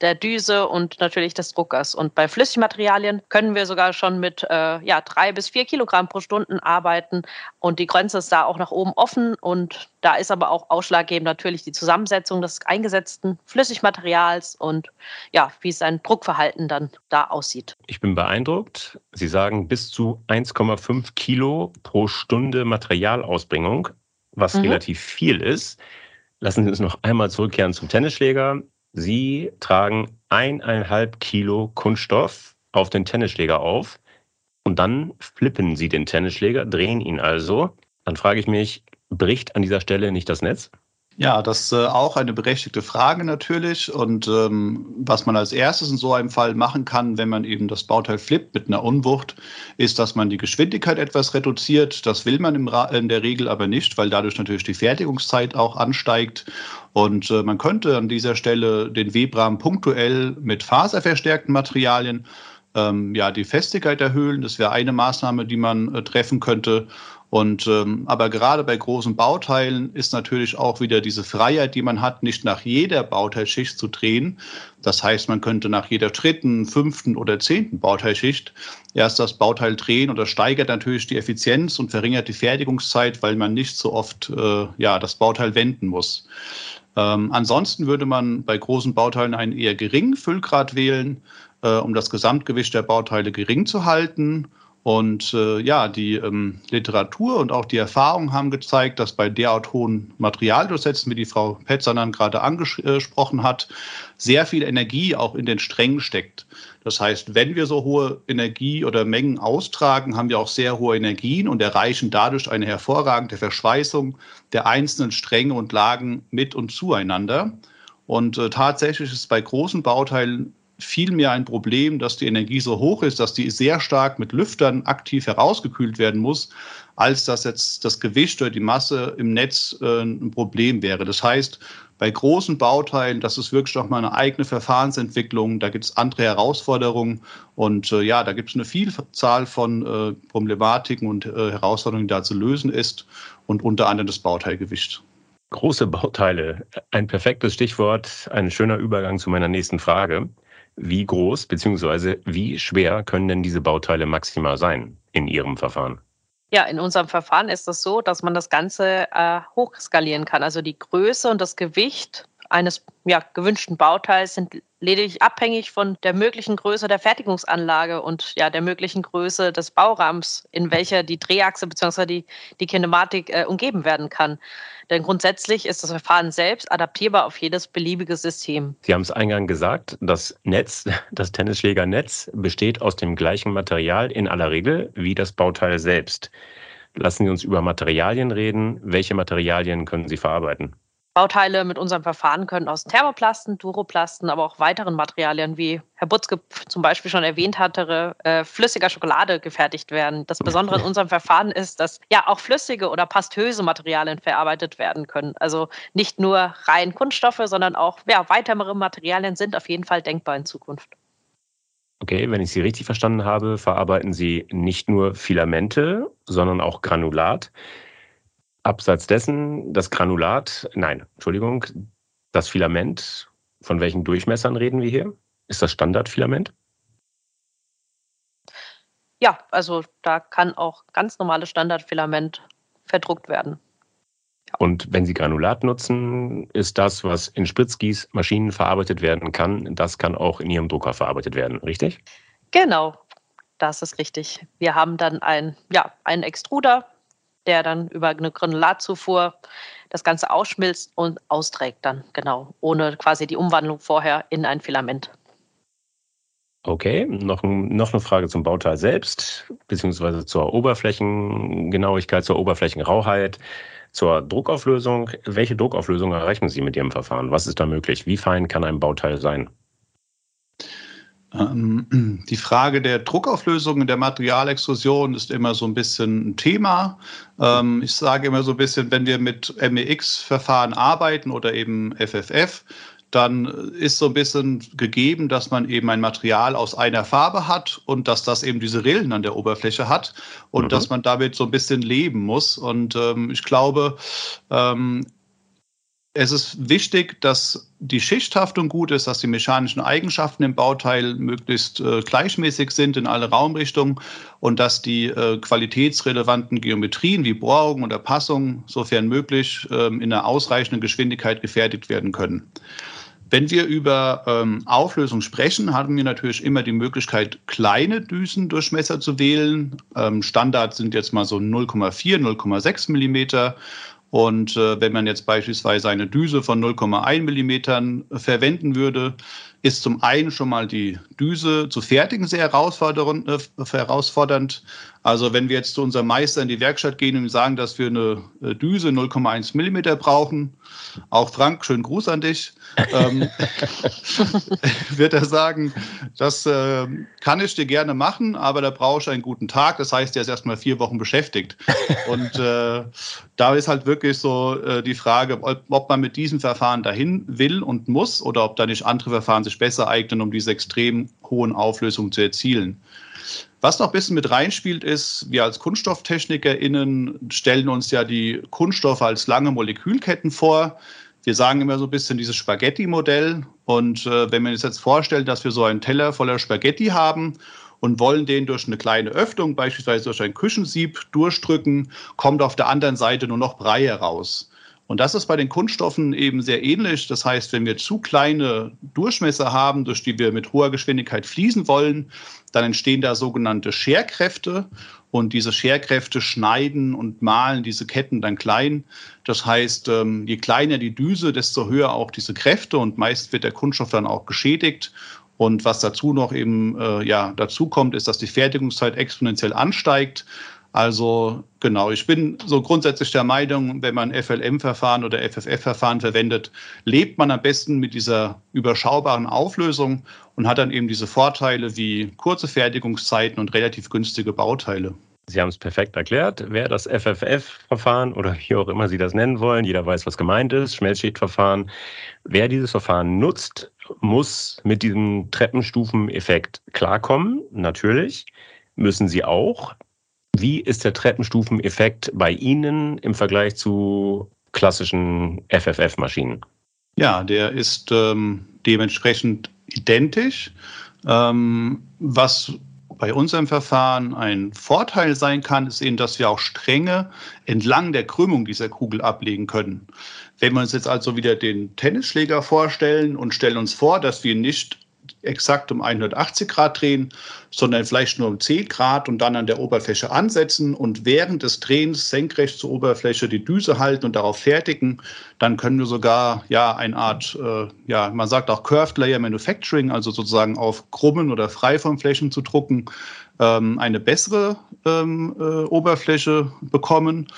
der Düse und natürlich des Druckers. Und bei Flüssigmaterialien können wir sogar schon mit äh, ja, drei bis vier Kilogramm pro Stunde arbeiten. Und die Grenze ist da auch nach oben offen. Und da ist aber auch ausschlaggebend natürlich die Zusammensetzung des eingesetzten Flüssigmaterials und ja, wie sein Druckverhalten dann da aussieht. Ich bin beeindruckt. Sie sagen bis zu 1,5 Kilo pro Stunde Materialausbringung, was mhm. relativ viel ist. Lassen Sie uns noch einmal zurückkehren zum Tennisschläger. Sie tragen eineinhalb Kilo Kunststoff auf den Tennisschläger auf und dann flippen Sie den Tennisschläger, drehen ihn also. Dann frage ich mich, bricht an dieser Stelle nicht das Netz? Ja, das ist äh, auch eine berechtigte Frage natürlich. Und ähm, was man als erstes in so einem Fall machen kann, wenn man eben das Bauteil flippt mit einer Unwucht, ist, dass man die Geschwindigkeit etwas reduziert. Das will man in der Regel aber nicht, weil dadurch natürlich die Fertigungszeit auch ansteigt. Und äh, man könnte an dieser Stelle den Webrahmen punktuell mit faserverstärkten Materialien ähm, ja, die Festigkeit erhöhen. Das wäre eine Maßnahme, die man äh, treffen könnte. Und ähm, aber gerade bei großen Bauteilen ist natürlich auch wieder diese Freiheit, die man hat, nicht nach jeder Bauteilschicht zu drehen. Das heißt, man könnte nach jeder dritten, fünften oder zehnten Bauteilschicht erst das Bauteil drehen und das steigert natürlich die Effizienz und verringert die Fertigungszeit, weil man nicht so oft äh, ja, das Bauteil wenden muss. Ähm, ansonsten würde man bei großen Bauteilen einen eher geringen Füllgrad wählen, äh, um das Gesamtgewicht der Bauteile gering zu halten und äh, ja, die ähm, Literatur und auch die Erfahrung haben gezeigt, dass bei derart hohen Materialdurchsätzen, wie die Frau Petzanan gerade angesprochen hat, sehr viel Energie auch in den Strängen steckt. Das heißt, wenn wir so hohe Energie oder Mengen austragen, haben wir auch sehr hohe Energien und erreichen dadurch eine hervorragende Verschweißung der einzelnen Stränge und Lagen mit und zueinander. Und äh, tatsächlich ist bei großen Bauteilen vielmehr ein Problem, dass die Energie so hoch ist, dass die sehr stark mit Lüftern aktiv herausgekühlt werden muss, als dass jetzt das Gewicht oder die Masse im Netz äh, ein Problem wäre. Das heißt, bei großen Bauteilen, das ist wirklich nochmal eine eigene Verfahrensentwicklung, da gibt es andere Herausforderungen und äh, ja, da gibt es eine Vielzahl von äh, Problematiken und äh, Herausforderungen, die da zu lösen ist und unter anderem das Bauteilgewicht. Große Bauteile, ein perfektes Stichwort, ein schöner Übergang zu meiner nächsten Frage. Wie groß bzw. wie schwer können denn diese Bauteile maximal sein in Ihrem Verfahren? Ja, in unserem Verfahren ist es so, dass man das Ganze äh, hochskalieren kann. Also die Größe und das Gewicht eines ja, gewünschten Bauteils sind lediglich abhängig von der möglichen Größe der Fertigungsanlage und ja, der möglichen Größe des Baurahmens, in welcher die Drehachse bzw. Die, die Kinematik äh, umgeben werden kann. Denn grundsätzlich ist das Verfahren selbst adaptierbar auf jedes beliebige System. Sie haben es eingangs gesagt, das Netz, das Tennisschlägernetz besteht aus dem gleichen Material in aller Regel wie das Bauteil selbst. Lassen Sie uns über Materialien reden. Welche Materialien können Sie verarbeiten? Bauteile mit unserem Verfahren können aus Thermoplasten, Duroplasten, aber auch weiteren Materialien, wie Herr Butzke zum Beispiel schon erwähnt hatte, äh, flüssiger Schokolade gefertigt werden. Das Besondere in unserem Verfahren ist, dass ja auch flüssige oder pastöse Materialien verarbeitet werden können. Also nicht nur rein Kunststoffe, sondern auch ja, weitere Materialien sind auf jeden Fall denkbar in Zukunft. Okay, wenn ich Sie richtig verstanden habe, verarbeiten Sie nicht nur Filamente, sondern auch Granulat. Abseits dessen, das Granulat, nein, Entschuldigung, das Filament, von welchen Durchmessern reden wir hier? Ist das Standardfilament? Ja, also da kann auch ganz normales Standardfilament verdruckt werden. Ja. Und wenn Sie Granulat nutzen, ist das, was in Spritzgießmaschinen verarbeitet werden kann, das kann auch in Ihrem Drucker verarbeitet werden, richtig? Genau, das ist richtig. Wir haben dann ein, ja, einen Extruder, der dann über eine Granulatzufuhr das Ganze ausschmilzt und austrägt dann, genau, ohne quasi die Umwandlung vorher in ein Filament. Okay, noch, noch eine Frage zum Bauteil selbst, beziehungsweise zur Oberflächengenauigkeit, zur Oberflächenrauheit, zur Druckauflösung. Welche Druckauflösung erreichen Sie mit Ihrem Verfahren? Was ist da möglich? Wie fein kann ein Bauteil sein? Ähm, die Frage der Druckauflösung in der Materialextrusion ist immer so ein bisschen ein Thema. Ähm, ich sage immer so ein bisschen, wenn wir mit MEX-Verfahren arbeiten oder eben FFF, dann ist so ein bisschen gegeben, dass man eben ein Material aus einer Farbe hat und dass das eben diese Rillen an der Oberfläche hat und mhm. dass man damit so ein bisschen leben muss. Und ähm, ich glaube, ähm, es ist wichtig, dass die Schichthaftung gut ist, dass die mechanischen Eigenschaften im Bauteil möglichst äh, gleichmäßig sind in alle Raumrichtungen und dass die äh, qualitätsrelevanten Geometrien wie Bohrungen oder Passungen, sofern möglich, äh, in einer ausreichenden Geschwindigkeit gefertigt werden können. Wenn wir über ähm, Auflösung sprechen, haben wir natürlich immer die Möglichkeit, kleine Düsendurchmesser zu wählen. Ähm, Standard sind jetzt mal so 0,4, 0,6 Millimeter. Und äh, wenn man jetzt beispielsweise eine Düse von 0,1 Millimetern verwenden würde, ist zum einen schon mal die Düse zu fertigen sehr herausfordernd. Äh, herausfordernd. Also wenn wir jetzt zu unserem Meister in die Werkstatt gehen und sagen, dass wir eine äh, Düse 0,1 Millimeter brauchen, auch Frank, schönen Gruß an dich, ähm, wird er sagen, das äh, kann ich dir gerne machen, aber da brauche ich einen guten Tag. Das heißt, er ist erstmal vier Wochen beschäftigt. Und äh, da ist halt wirklich so äh, die Frage, ob, ob, man mit diesem Verfahren dahin will und muss oder ob da nicht andere Verfahren sich besser eignen, um diese extrem hohen Auflösungen zu erzielen. Was noch ein bisschen mit reinspielt, ist, wir als KunststofftechnikerInnen stellen uns ja die Kunststoffe als lange Molekülketten vor. Wir sagen immer so ein bisschen dieses Spaghetti-Modell. Und äh, wenn man sich jetzt vorstellt, dass wir so einen Teller voller Spaghetti haben und wollen den durch eine kleine Öffnung, beispielsweise durch ein Küchensieb, durchdrücken, kommt auf der anderen Seite nur noch Brei heraus. Und das ist bei den Kunststoffen eben sehr ähnlich. Das heißt, wenn wir zu kleine Durchmesser haben, durch die wir mit hoher Geschwindigkeit fließen wollen, dann entstehen da sogenannte Scherkräfte. Und diese Scherkräfte schneiden und malen diese Ketten dann klein. Das heißt, ähm, je kleiner die Düse, desto höher auch diese Kräfte und meist wird der Kunststoff dann auch geschädigt. Und was dazu noch eben äh, ja, dazu kommt, ist, dass die Fertigungszeit exponentiell ansteigt. Also genau, ich bin so grundsätzlich der Meinung, wenn man FLM-Verfahren oder FFF-Verfahren verwendet, lebt man am besten mit dieser überschaubaren Auflösung und hat dann eben diese Vorteile wie kurze Fertigungszeiten und relativ günstige Bauteile. Sie haben es perfekt erklärt. Wer das FFF-Verfahren oder wie auch immer Sie das nennen wollen, jeder weiß, was gemeint ist, Schmelzschichtverfahren. Wer dieses Verfahren nutzt, muss mit diesem Treppenstufeneffekt klarkommen. Natürlich müssen Sie auch. Wie ist der Treppenstufeneffekt bei Ihnen im Vergleich zu klassischen FFF-Maschinen? Ja, der ist ähm, dementsprechend identisch. Ähm, was bei unserem Verfahren ein Vorteil sein kann, ist eben, dass wir auch Stränge entlang der Krümmung dieser Kugel ablegen können. Wenn wir uns jetzt also wieder den Tennisschläger vorstellen und stellen uns vor, dass wir nicht exakt um 180 Grad drehen, sondern vielleicht nur um 10 Grad und dann an der Oberfläche ansetzen und während des Drehens senkrecht zur Oberfläche die Düse halten und darauf fertigen, dann können wir sogar ja eine Art, äh, ja, man sagt auch Curved Layer Manufacturing, also sozusagen auf krummen oder Freiformflächen zu drucken, ähm, eine bessere ähm, äh, Oberfläche bekommen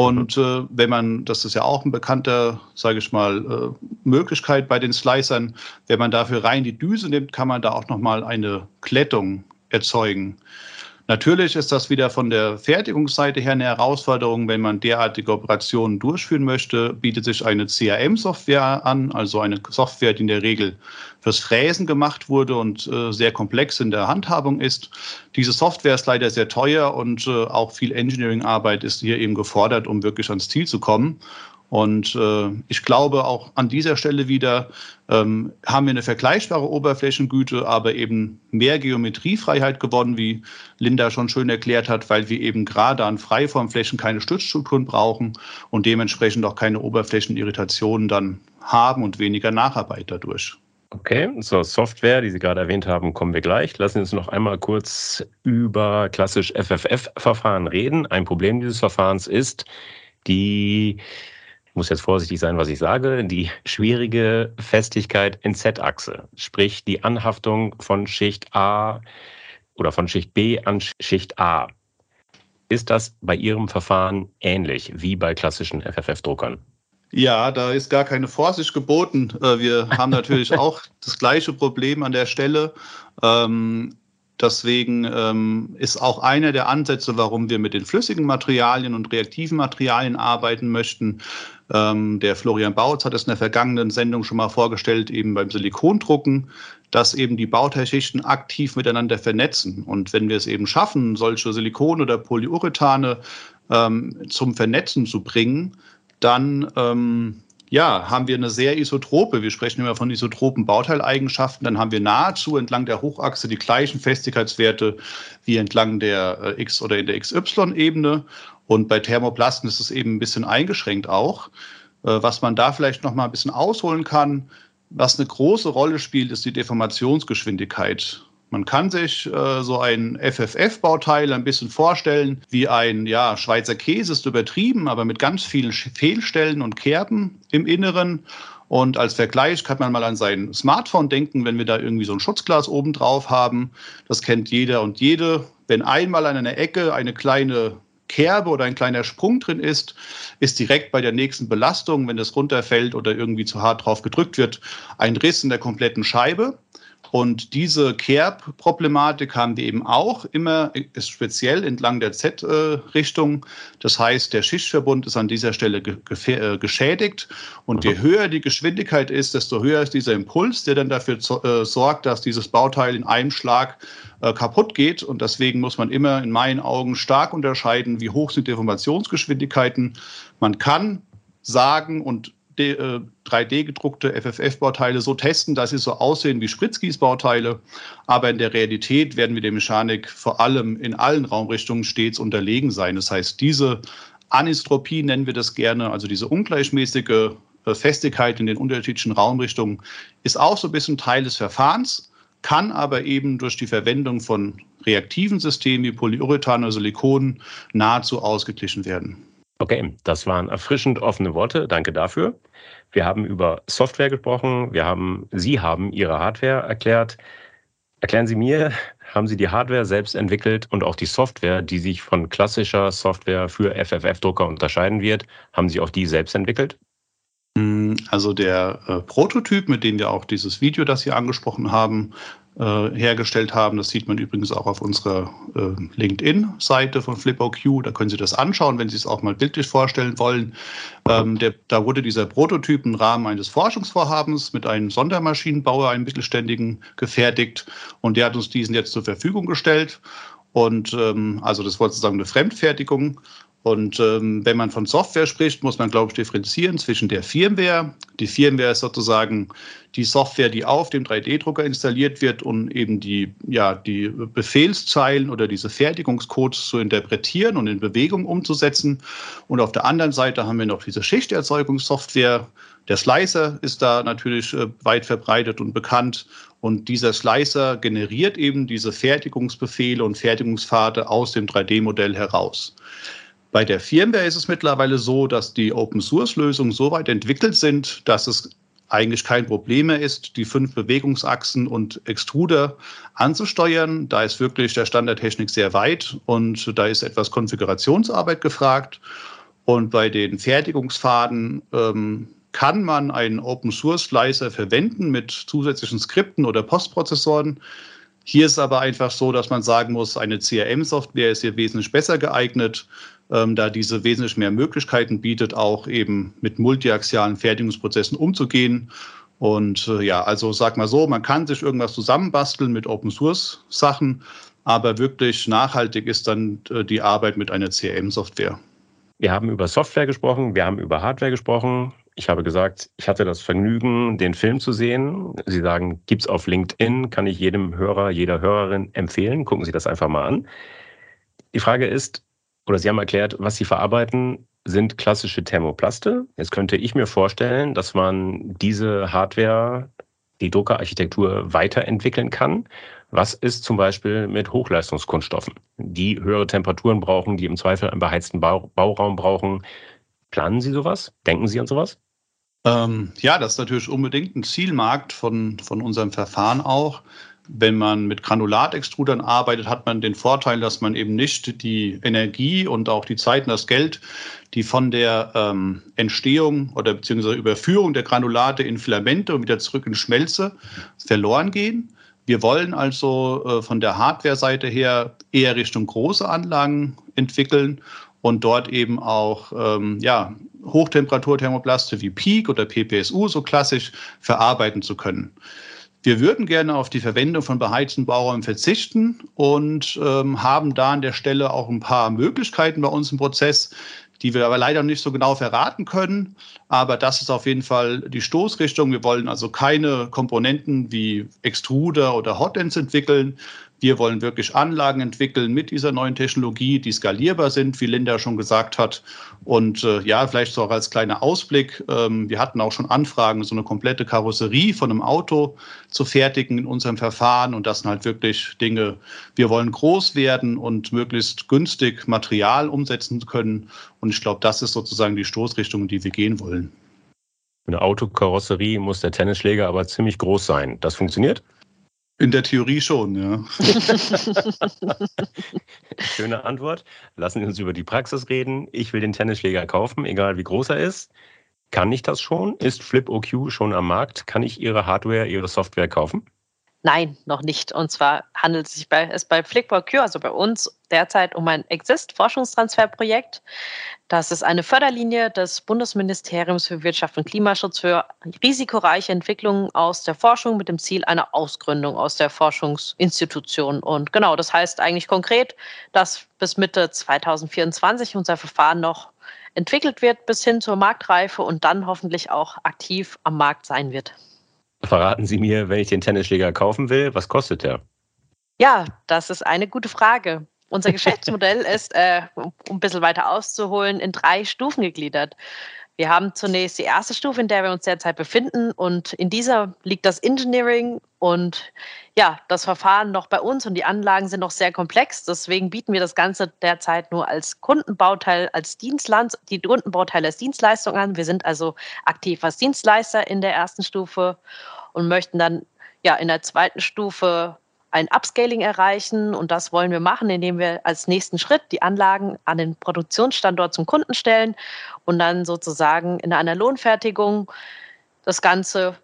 und äh, wenn man, das ist ja auch ein bekannter, sage ich mal, äh, Möglichkeit bei den Slicern, wenn man dafür rein die Düse nimmt, kann man da auch nochmal eine Klettung erzeugen. Natürlich ist das wieder von der Fertigungsseite her eine Herausforderung. Wenn man derartige Operationen durchführen möchte, bietet sich eine CRM-Software an, also eine Software, die in der Regel fürs Fräsen gemacht wurde und äh, sehr komplex in der Handhabung ist. Diese Software ist leider sehr teuer und äh, auch viel Engineering-Arbeit ist hier eben gefordert, um wirklich ans Ziel zu kommen. Und äh, ich glaube, auch an dieser Stelle wieder ähm, haben wir eine vergleichbare Oberflächengüte, aber eben mehr Geometriefreiheit gewonnen, wie Linda schon schön erklärt hat, weil wir eben gerade an Freiformflächen keine Stützstrukturen brauchen und dementsprechend auch keine Oberflächenirritationen dann haben und weniger Nacharbeit dadurch. Okay, zur Software, die Sie gerade erwähnt haben, kommen wir gleich. Lassen Sie uns noch einmal kurz über klassisch FFF-Verfahren reden. Ein Problem dieses Verfahrens ist die muss jetzt vorsichtig sein, was ich sage, die schwierige Festigkeit in Z-Achse, sprich die Anhaftung von Schicht A oder von Schicht B an Schicht A. Ist das bei Ihrem Verfahren ähnlich wie bei klassischen FFF-Druckern? Ja, da ist gar keine Vorsicht geboten. Äh, wir haben natürlich auch das gleiche Problem an der Stelle. Ähm, Deswegen ähm, ist auch einer der Ansätze, warum wir mit den flüssigen Materialien und reaktiven Materialien arbeiten möchten. Ähm, der Florian Bautz hat es in der vergangenen Sendung schon mal vorgestellt, eben beim Silikondrucken, dass eben die Bauteilschichten aktiv miteinander vernetzen. Und wenn wir es eben schaffen, solche Silikon- oder Polyurethane zum Vernetzen zu bringen, dann ähm, ja, haben wir eine sehr isotrope, wir sprechen immer von isotropen Bauteileigenschaften, dann haben wir nahezu entlang der Hochachse die gleichen Festigkeitswerte wie entlang der äh, X- oder in der XY-Ebene. Und bei Thermoplasten ist es eben ein bisschen eingeschränkt auch. Äh, was man da vielleicht noch mal ein bisschen ausholen kann, was eine große Rolle spielt, ist die Deformationsgeschwindigkeit. Man kann sich äh, so ein FFF-Bauteil ein bisschen vorstellen wie ein ja, Schweizer Käse, ist übertrieben, aber mit ganz vielen Fehlstellen und Kerben im Inneren. Und als Vergleich kann man mal an sein Smartphone denken, wenn wir da irgendwie so ein Schutzglas oben drauf haben. Das kennt jeder und jede. Wenn einmal an einer Ecke eine kleine Kerbe oder ein kleiner Sprung drin ist, ist direkt bei der nächsten Belastung, wenn das runterfällt oder irgendwie zu hart drauf gedrückt wird, ein Riss in der kompletten Scheibe. Und diese Kerb-Problematik haben wir eben auch immer speziell entlang der Z-Richtung. Das heißt, der Schichtverbund ist an dieser Stelle äh, geschädigt. Und je höher die Geschwindigkeit ist, desto höher ist dieser Impuls, der dann dafür äh, sorgt, dass dieses Bauteil in einem Schlag äh, kaputt geht. Und deswegen muss man immer in meinen Augen stark unterscheiden, wie hoch sind Deformationsgeschwindigkeiten. Man kann sagen und 3D-gedruckte äh, FFF-Bauteile so testen, dass sie so aussehen wie Spritzgießbauteile. Aber in der Realität werden wir der Mechanik vor allem in allen Raumrichtungen stets unterlegen sein. Das heißt, diese Anisotropie nennen wir das gerne, also diese ungleichmäßige äh, Festigkeit in den unterschiedlichen Raumrichtungen, ist auch so ein bisschen Teil des Verfahrens, kann aber eben durch die Verwendung von reaktiven Systemen wie Polyurethan oder Silikon nahezu ausgeglichen werden. Okay, das waren erfrischend offene Worte. Danke dafür. Wir haben über Software gesprochen. Wir haben, Sie haben Ihre Hardware erklärt. Erklären Sie mir, haben Sie die Hardware selbst entwickelt und auch die Software, die sich von klassischer Software für FFF-Drucker unterscheiden wird, haben Sie auch die selbst entwickelt? Mm, also der äh, Prototyp, mit dem wir auch dieses Video, das Sie angesprochen haben, äh, hergestellt haben. Das sieht man übrigens auch auf unserer äh, LinkedIn-Seite von FlipOQ. Da können Sie das anschauen, wenn Sie es auch mal bildlich vorstellen wollen. Ähm, der, da wurde dieser Prototyp im Rahmen eines Forschungsvorhabens mit einem Sondermaschinenbauer, einem mittelständigen, gefertigt. Und der hat uns diesen jetzt zur Verfügung gestellt. Und ähm, also das war sozusagen eine Fremdfertigung. Und ähm, wenn man von Software spricht, muss man, glaube ich, differenzieren zwischen der Firmware. Die Firmware ist sozusagen die Software, die auf dem 3D-Drucker installiert wird, um eben die, ja, die Befehlszeilen oder diese Fertigungscodes zu interpretieren und in Bewegung umzusetzen. Und auf der anderen Seite haben wir noch diese Schichterzeugungssoftware. Der Slicer ist da natürlich äh, weit verbreitet und bekannt. Und dieser Slicer generiert eben diese Fertigungsbefehle und Fertigungspfade aus dem 3D-Modell heraus. Bei der Firmware ist es mittlerweile so, dass die Open-Source-Lösungen so weit entwickelt sind, dass es eigentlich kein Problem mehr ist, die fünf Bewegungsachsen und Extruder anzusteuern. Da ist wirklich der Standardtechnik sehr weit und da ist etwas Konfigurationsarbeit gefragt. Und bei den Fertigungsfaden ähm, kann man einen Open-Source-Slicer verwenden mit zusätzlichen Skripten oder Postprozessoren. Hier ist aber einfach so, dass man sagen muss, eine CRM-Software ist hier wesentlich besser geeignet ähm, da diese wesentlich mehr Möglichkeiten bietet, auch eben mit multiaxialen Fertigungsprozessen umzugehen. Und äh, ja, also sag mal so, man kann sich irgendwas zusammenbasteln mit Open Source Sachen, aber wirklich nachhaltig ist dann äh, die Arbeit mit einer CRM-Software. Wir haben über Software gesprochen, wir haben über Hardware gesprochen. Ich habe gesagt, ich hatte das Vergnügen, den Film zu sehen. Sie sagen, gibt es auf LinkedIn, kann ich jedem Hörer, jeder Hörerin empfehlen. Gucken Sie das einfach mal an. Die Frage ist, oder Sie haben erklärt, was Sie verarbeiten, sind klassische Thermoplaste. Jetzt könnte ich mir vorstellen, dass man diese Hardware, die Druckerarchitektur weiterentwickeln kann. Was ist zum Beispiel mit Hochleistungskunststoffen, die höhere Temperaturen brauchen, die im Zweifel einen beheizten Bau Bauraum brauchen? Planen Sie sowas? Denken Sie an sowas? Ähm, ja, das ist natürlich unbedingt ein Zielmarkt von, von unserem Verfahren auch. Wenn man mit Granulatextrudern arbeitet, hat man den Vorteil, dass man eben nicht die Energie und auch die Zeit und das Geld, die von der ähm, Entstehung oder beziehungsweise Überführung der Granulate in Filamente und wieder zurück in Schmelze verloren gehen. Wir wollen also äh, von der Hardware-Seite her eher Richtung große Anlagen entwickeln und dort eben auch ähm, ja, Hochtemperaturthermoplaste wie Peak oder PPSU so klassisch verarbeiten zu können. Wir würden gerne auf die Verwendung von beheizten Bauräumen verzichten und ähm, haben da an der Stelle auch ein paar Möglichkeiten bei uns im Prozess, die wir aber leider nicht so genau verraten können. Aber das ist auf jeden Fall die Stoßrichtung. Wir wollen also keine Komponenten wie Extruder oder Hotends entwickeln, wir wollen wirklich Anlagen entwickeln mit dieser neuen Technologie, die skalierbar sind, wie Linda schon gesagt hat. Und äh, ja, vielleicht so auch als kleiner Ausblick. Ähm, wir hatten auch schon Anfragen, so eine komplette Karosserie von einem Auto zu fertigen in unserem Verfahren. Und das sind halt wirklich Dinge, wir wollen groß werden und möglichst günstig Material umsetzen können. Und ich glaube, das ist sozusagen die Stoßrichtung, in die wir gehen wollen. Für eine Autokarosserie muss der Tennisschläger aber ziemlich groß sein. Das funktioniert? In der Theorie schon, ja. Schöne Antwort. Lassen Sie uns über die Praxis reden. Ich will den Tennisschläger kaufen, egal wie groß er ist. Kann ich das schon? Ist FlipOQ schon am Markt? Kann ich Ihre Hardware, Ihre Software kaufen? Nein, noch nicht. Und zwar handelt es sich bei, es bei FlickBoQ, also bei uns derzeit um ein Exist-Forschungstransferprojekt. Das ist eine Förderlinie des Bundesministeriums für Wirtschaft und Klimaschutz für risikoreiche Entwicklungen aus der Forschung mit dem Ziel einer Ausgründung aus der Forschungsinstitution. Und genau, das heißt eigentlich konkret, dass bis Mitte 2024 unser Verfahren noch entwickelt wird bis hin zur Marktreife und dann hoffentlich auch aktiv am Markt sein wird. Verraten Sie mir, wenn ich den Tennisschläger kaufen will, was kostet der? Ja, das ist eine gute Frage. Unser Geschäftsmodell ist, äh, um ein bisschen weiter auszuholen, in drei Stufen gegliedert. Wir haben zunächst die erste Stufe, in der wir uns derzeit befinden. Und in dieser liegt das Engineering und ja, das Verfahren noch bei uns und die Anlagen sind noch sehr komplex. Deswegen bieten wir das Ganze derzeit nur als Kundenbauteil, als Dienstland, die Kundenbauteile als Dienstleistung an. Wir sind also aktiv als Dienstleister in der ersten Stufe und möchten dann ja in der zweiten Stufe ein Upscaling erreichen. Und das wollen wir machen, indem wir als nächsten Schritt die Anlagen an den Produktionsstandort zum Kunden stellen und dann sozusagen in einer Lohnfertigung das Ganze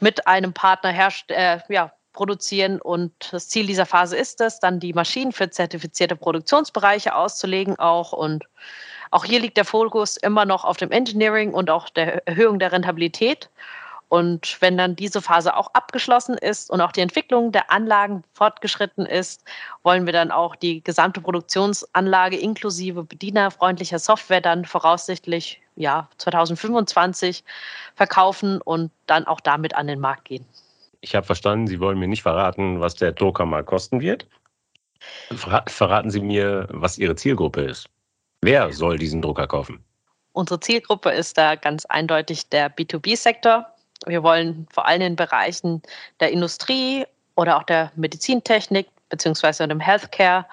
mit einem Partner herst äh, ja, produzieren. Und das Ziel dieser Phase ist es, dann die Maschinen für zertifizierte Produktionsbereiche auszulegen auch. Und auch hier liegt der Fokus immer noch auf dem Engineering und auch der Erhöhung der Rentabilität. Und wenn dann diese Phase auch abgeschlossen ist und auch die Entwicklung der Anlagen fortgeschritten ist, wollen wir dann auch die gesamte Produktionsanlage inklusive bedienerfreundlicher Software dann voraussichtlich ja, 2025 verkaufen und dann auch damit an den Markt gehen. Ich habe verstanden, Sie wollen mir nicht verraten, was der Drucker mal kosten wird. Verraten Sie mir, was Ihre Zielgruppe ist. Wer soll diesen Drucker kaufen? Unsere Zielgruppe ist da ganz eindeutig der B2B-Sektor. Wir wollen vor allem in Bereichen der Industrie oder auch der Medizintechnik beziehungsweise dem Healthcare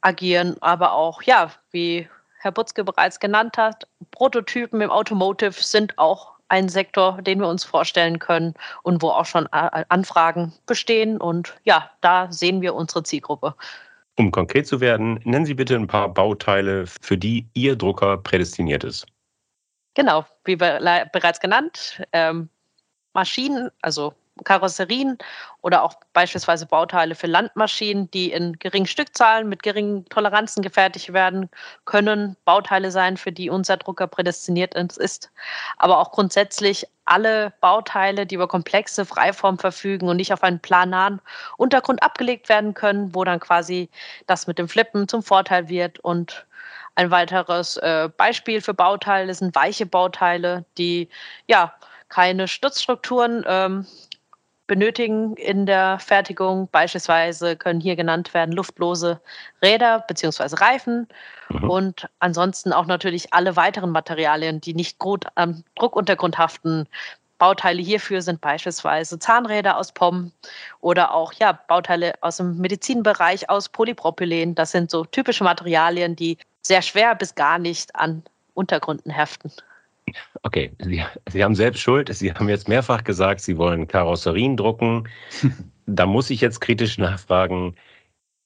agieren, aber auch, ja, wie Herr Butzke bereits genannt hat, Prototypen im Automotive sind auch ein Sektor, den wir uns vorstellen können und wo auch schon Anfragen bestehen. Und ja, da sehen wir unsere Zielgruppe. Um konkret zu werden, nennen Sie bitte ein paar Bauteile, für die Ihr Drucker prädestiniert ist. Genau, wie bereits genannt, ähm, Maschinen, also Karosserien oder auch beispielsweise Bauteile für Landmaschinen, die in geringen Stückzahlen mit geringen Toleranzen gefertigt werden können, Bauteile sein, für die unser Drucker prädestiniert ist. Aber auch grundsätzlich alle Bauteile, die über komplexe Freiform verfügen und nicht auf einen planaren Untergrund abgelegt werden können, wo dann quasi das mit dem Flippen zum Vorteil wird und ein weiteres äh, Beispiel für Bauteile sind weiche Bauteile, die ja keine Stützstrukturen ähm, benötigen in der Fertigung. Beispielsweise können hier genannt werden luftlose Räder bzw. Reifen mhm. und ansonsten auch natürlich alle weiteren Materialien, die nicht gut am Druckuntergrund haften. Bauteile hierfür sind beispielsweise Zahnräder aus POM oder auch ja, Bauteile aus dem Medizinbereich aus Polypropylen. Das sind so typische Materialien, die sehr schwer bis gar nicht an Untergründen heften. Okay, Sie, Sie haben selbst Schuld. Sie haben jetzt mehrfach gesagt, Sie wollen Karosserien drucken. da muss ich jetzt kritisch nachfragen.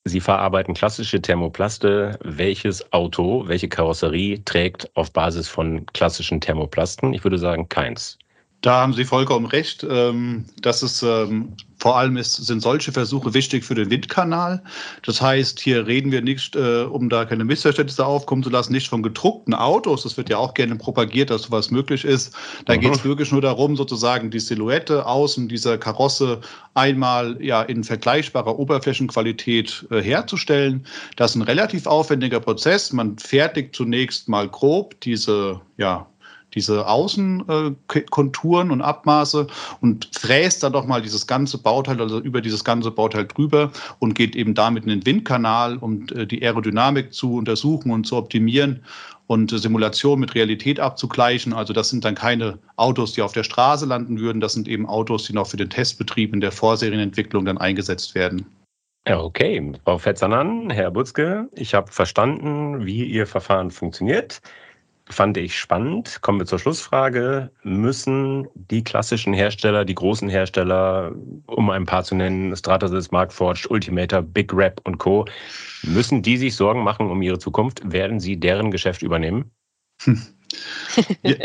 Sie verarbeiten klassische Thermoplaste. Welches Auto, welche Karosserie trägt auf Basis von klassischen Thermoplasten? Ich würde sagen, keins. Da haben Sie vollkommen recht. Ähm, das ist vor allem ist, sind solche Versuche wichtig für den Windkanal. Das heißt, hier reden wir nicht, äh, um da keine Missverständnisse aufkommen zu lassen, nicht von gedruckten Autos. Das wird ja auch gerne propagiert, dass sowas möglich ist. Da mhm. geht es wirklich nur darum, sozusagen die Silhouette außen dieser Karosse einmal ja in vergleichbarer Oberflächenqualität äh, herzustellen. Das ist ein relativ aufwendiger Prozess. Man fertigt zunächst mal grob diese ja, diese Außenkonturen und Abmaße und fräst dann doch mal dieses ganze Bauteil, also über dieses ganze Bauteil drüber und geht eben damit in den Windkanal, um äh, die Aerodynamik zu untersuchen und zu optimieren und Simulation mit Realität abzugleichen. Also das sind dann keine Autos, die auf der Straße landen würden, das sind eben Autos, die noch für den Testbetrieb in der Vorserienentwicklung dann eingesetzt werden. Okay. Frau Fetzanan, Herr Butzke, ich habe verstanden, wie Ihr Verfahren funktioniert. Fand ich spannend. Kommen wir zur Schlussfrage. Müssen die klassischen Hersteller, die großen Hersteller, um ein paar zu nennen, Stratasys, Markforged, Ultimator, Big Rap und Co., müssen die sich Sorgen machen um ihre Zukunft? Werden sie deren Geschäft übernehmen? Ja,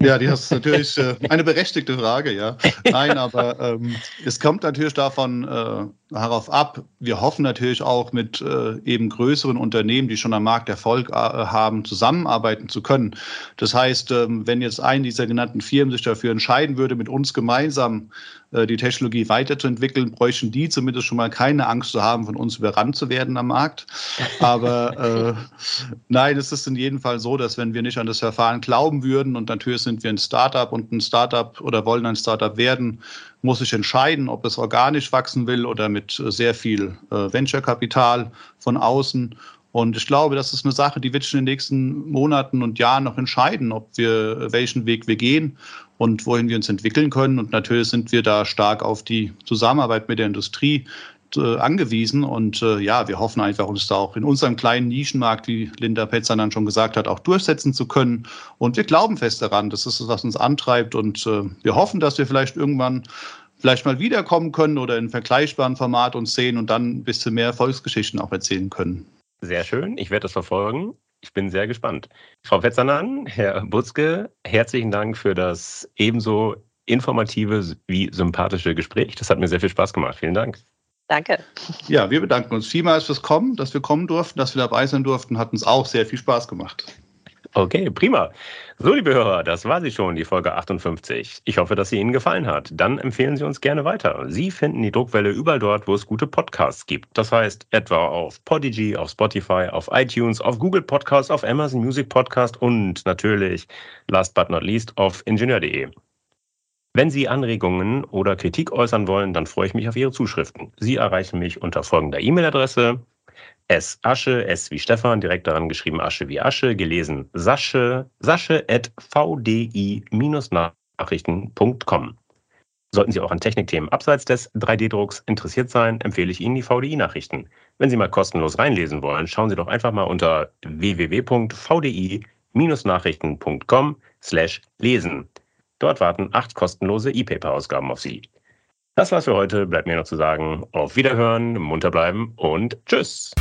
ja, die ist natürlich äh, eine berechtigte Frage, ja. Nein, aber ähm, es kommt natürlich davon äh, darauf ab. Wir hoffen natürlich auch mit äh, eben größeren Unternehmen, die schon am Markt Erfolg äh, haben, zusammenarbeiten zu können. Das heißt, ähm, wenn jetzt ein dieser genannten Firmen sich dafür entscheiden würde, mit uns gemeinsam äh, die Technologie weiterzuentwickeln, bräuchten die zumindest schon mal keine Angst zu haben, von uns überrannt zu werden am Markt. Aber äh, nein, es ist in jedem Fall so, dass wenn wir nicht an das Verfahren glauben würden und natürlich sind wir ein Startup und ein Startup oder wollen ein Startup werden, muss sich entscheiden, ob es organisch wachsen will oder mit äh, sehr viel äh, Venture-Kapital von außen. Und ich glaube, das ist eine Sache, die wird sich in den nächsten Monaten und Jahren noch entscheiden, ob wir welchen Weg wir gehen und wohin wir uns entwickeln können. Und natürlich sind wir da stark auf die Zusammenarbeit mit der Industrie äh, angewiesen. Und äh, ja, wir hoffen einfach, uns da auch in unserem kleinen Nischenmarkt, wie Linda Petzer dann schon gesagt hat, auch durchsetzen zu können. Und wir glauben fest daran, das ist es, was uns antreibt. Und äh, wir hoffen, dass wir vielleicht irgendwann vielleicht mal wiederkommen können oder in vergleichbaren Format uns sehen und dann ein bisschen mehr Volksgeschichten auch erzählen können. Sehr schön, ich werde das verfolgen. Ich bin sehr gespannt. Frau Petzanan, Herr Butzke, herzlichen Dank für das ebenso informative wie sympathische Gespräch. Das hat mir sehr viel Spaß gemacht. Vielen Dank. Danke. Ja, wir bedanken uns vielmals fürs Kommen, dass wir kommen durften, dass wir dabei sein durften. Hat uns auch sehr viel Spaß gemacht. Okay, prima. So, liebe Hörer, das war sie schon, die Folge 58. Ich hoffe, dass sie Ihnen gefallen hat. Dann empfehlen Sie uns gerne weiter. Sie finden die Druckwelle überall dort, wo es gute Podcasts gibt. Das heißt etwa auf Podigy, auf Spotify, auf iTunes, auf Google Podcasts, auf Amazon Music Podcast und natürlich, last but not least, auf ingenieur.de. Wenn Sie Anregungen oder Kritik äußern wollen, dann freue ich mich auf Ihre Zuschriften. Sie erreichen mich unter folgender E-Mail-Adresse S. Asche, S wie Stefan, direkt daran geschrieben Asche wie Asche, gelesen Sasche, Sasche at vdi-nachrichten.com. Sollten Sie auch an Technikthemen abseits des 3D-Drucks interessiert sein, empfehle ich Ihnen die VDI-Nachrichten. Wenn Sie mal kostenlos reinlesen wollen, schauen Sie doch einfach mal unter www.vdi-nachrichten.com slash lesen. Dort warten acht kostenlose E-Paper-Ausgaben auf Sie. Das war's für heute. Bleibt mir noch zu sagen, auf Wiederhören, munter bleiben und tschüss.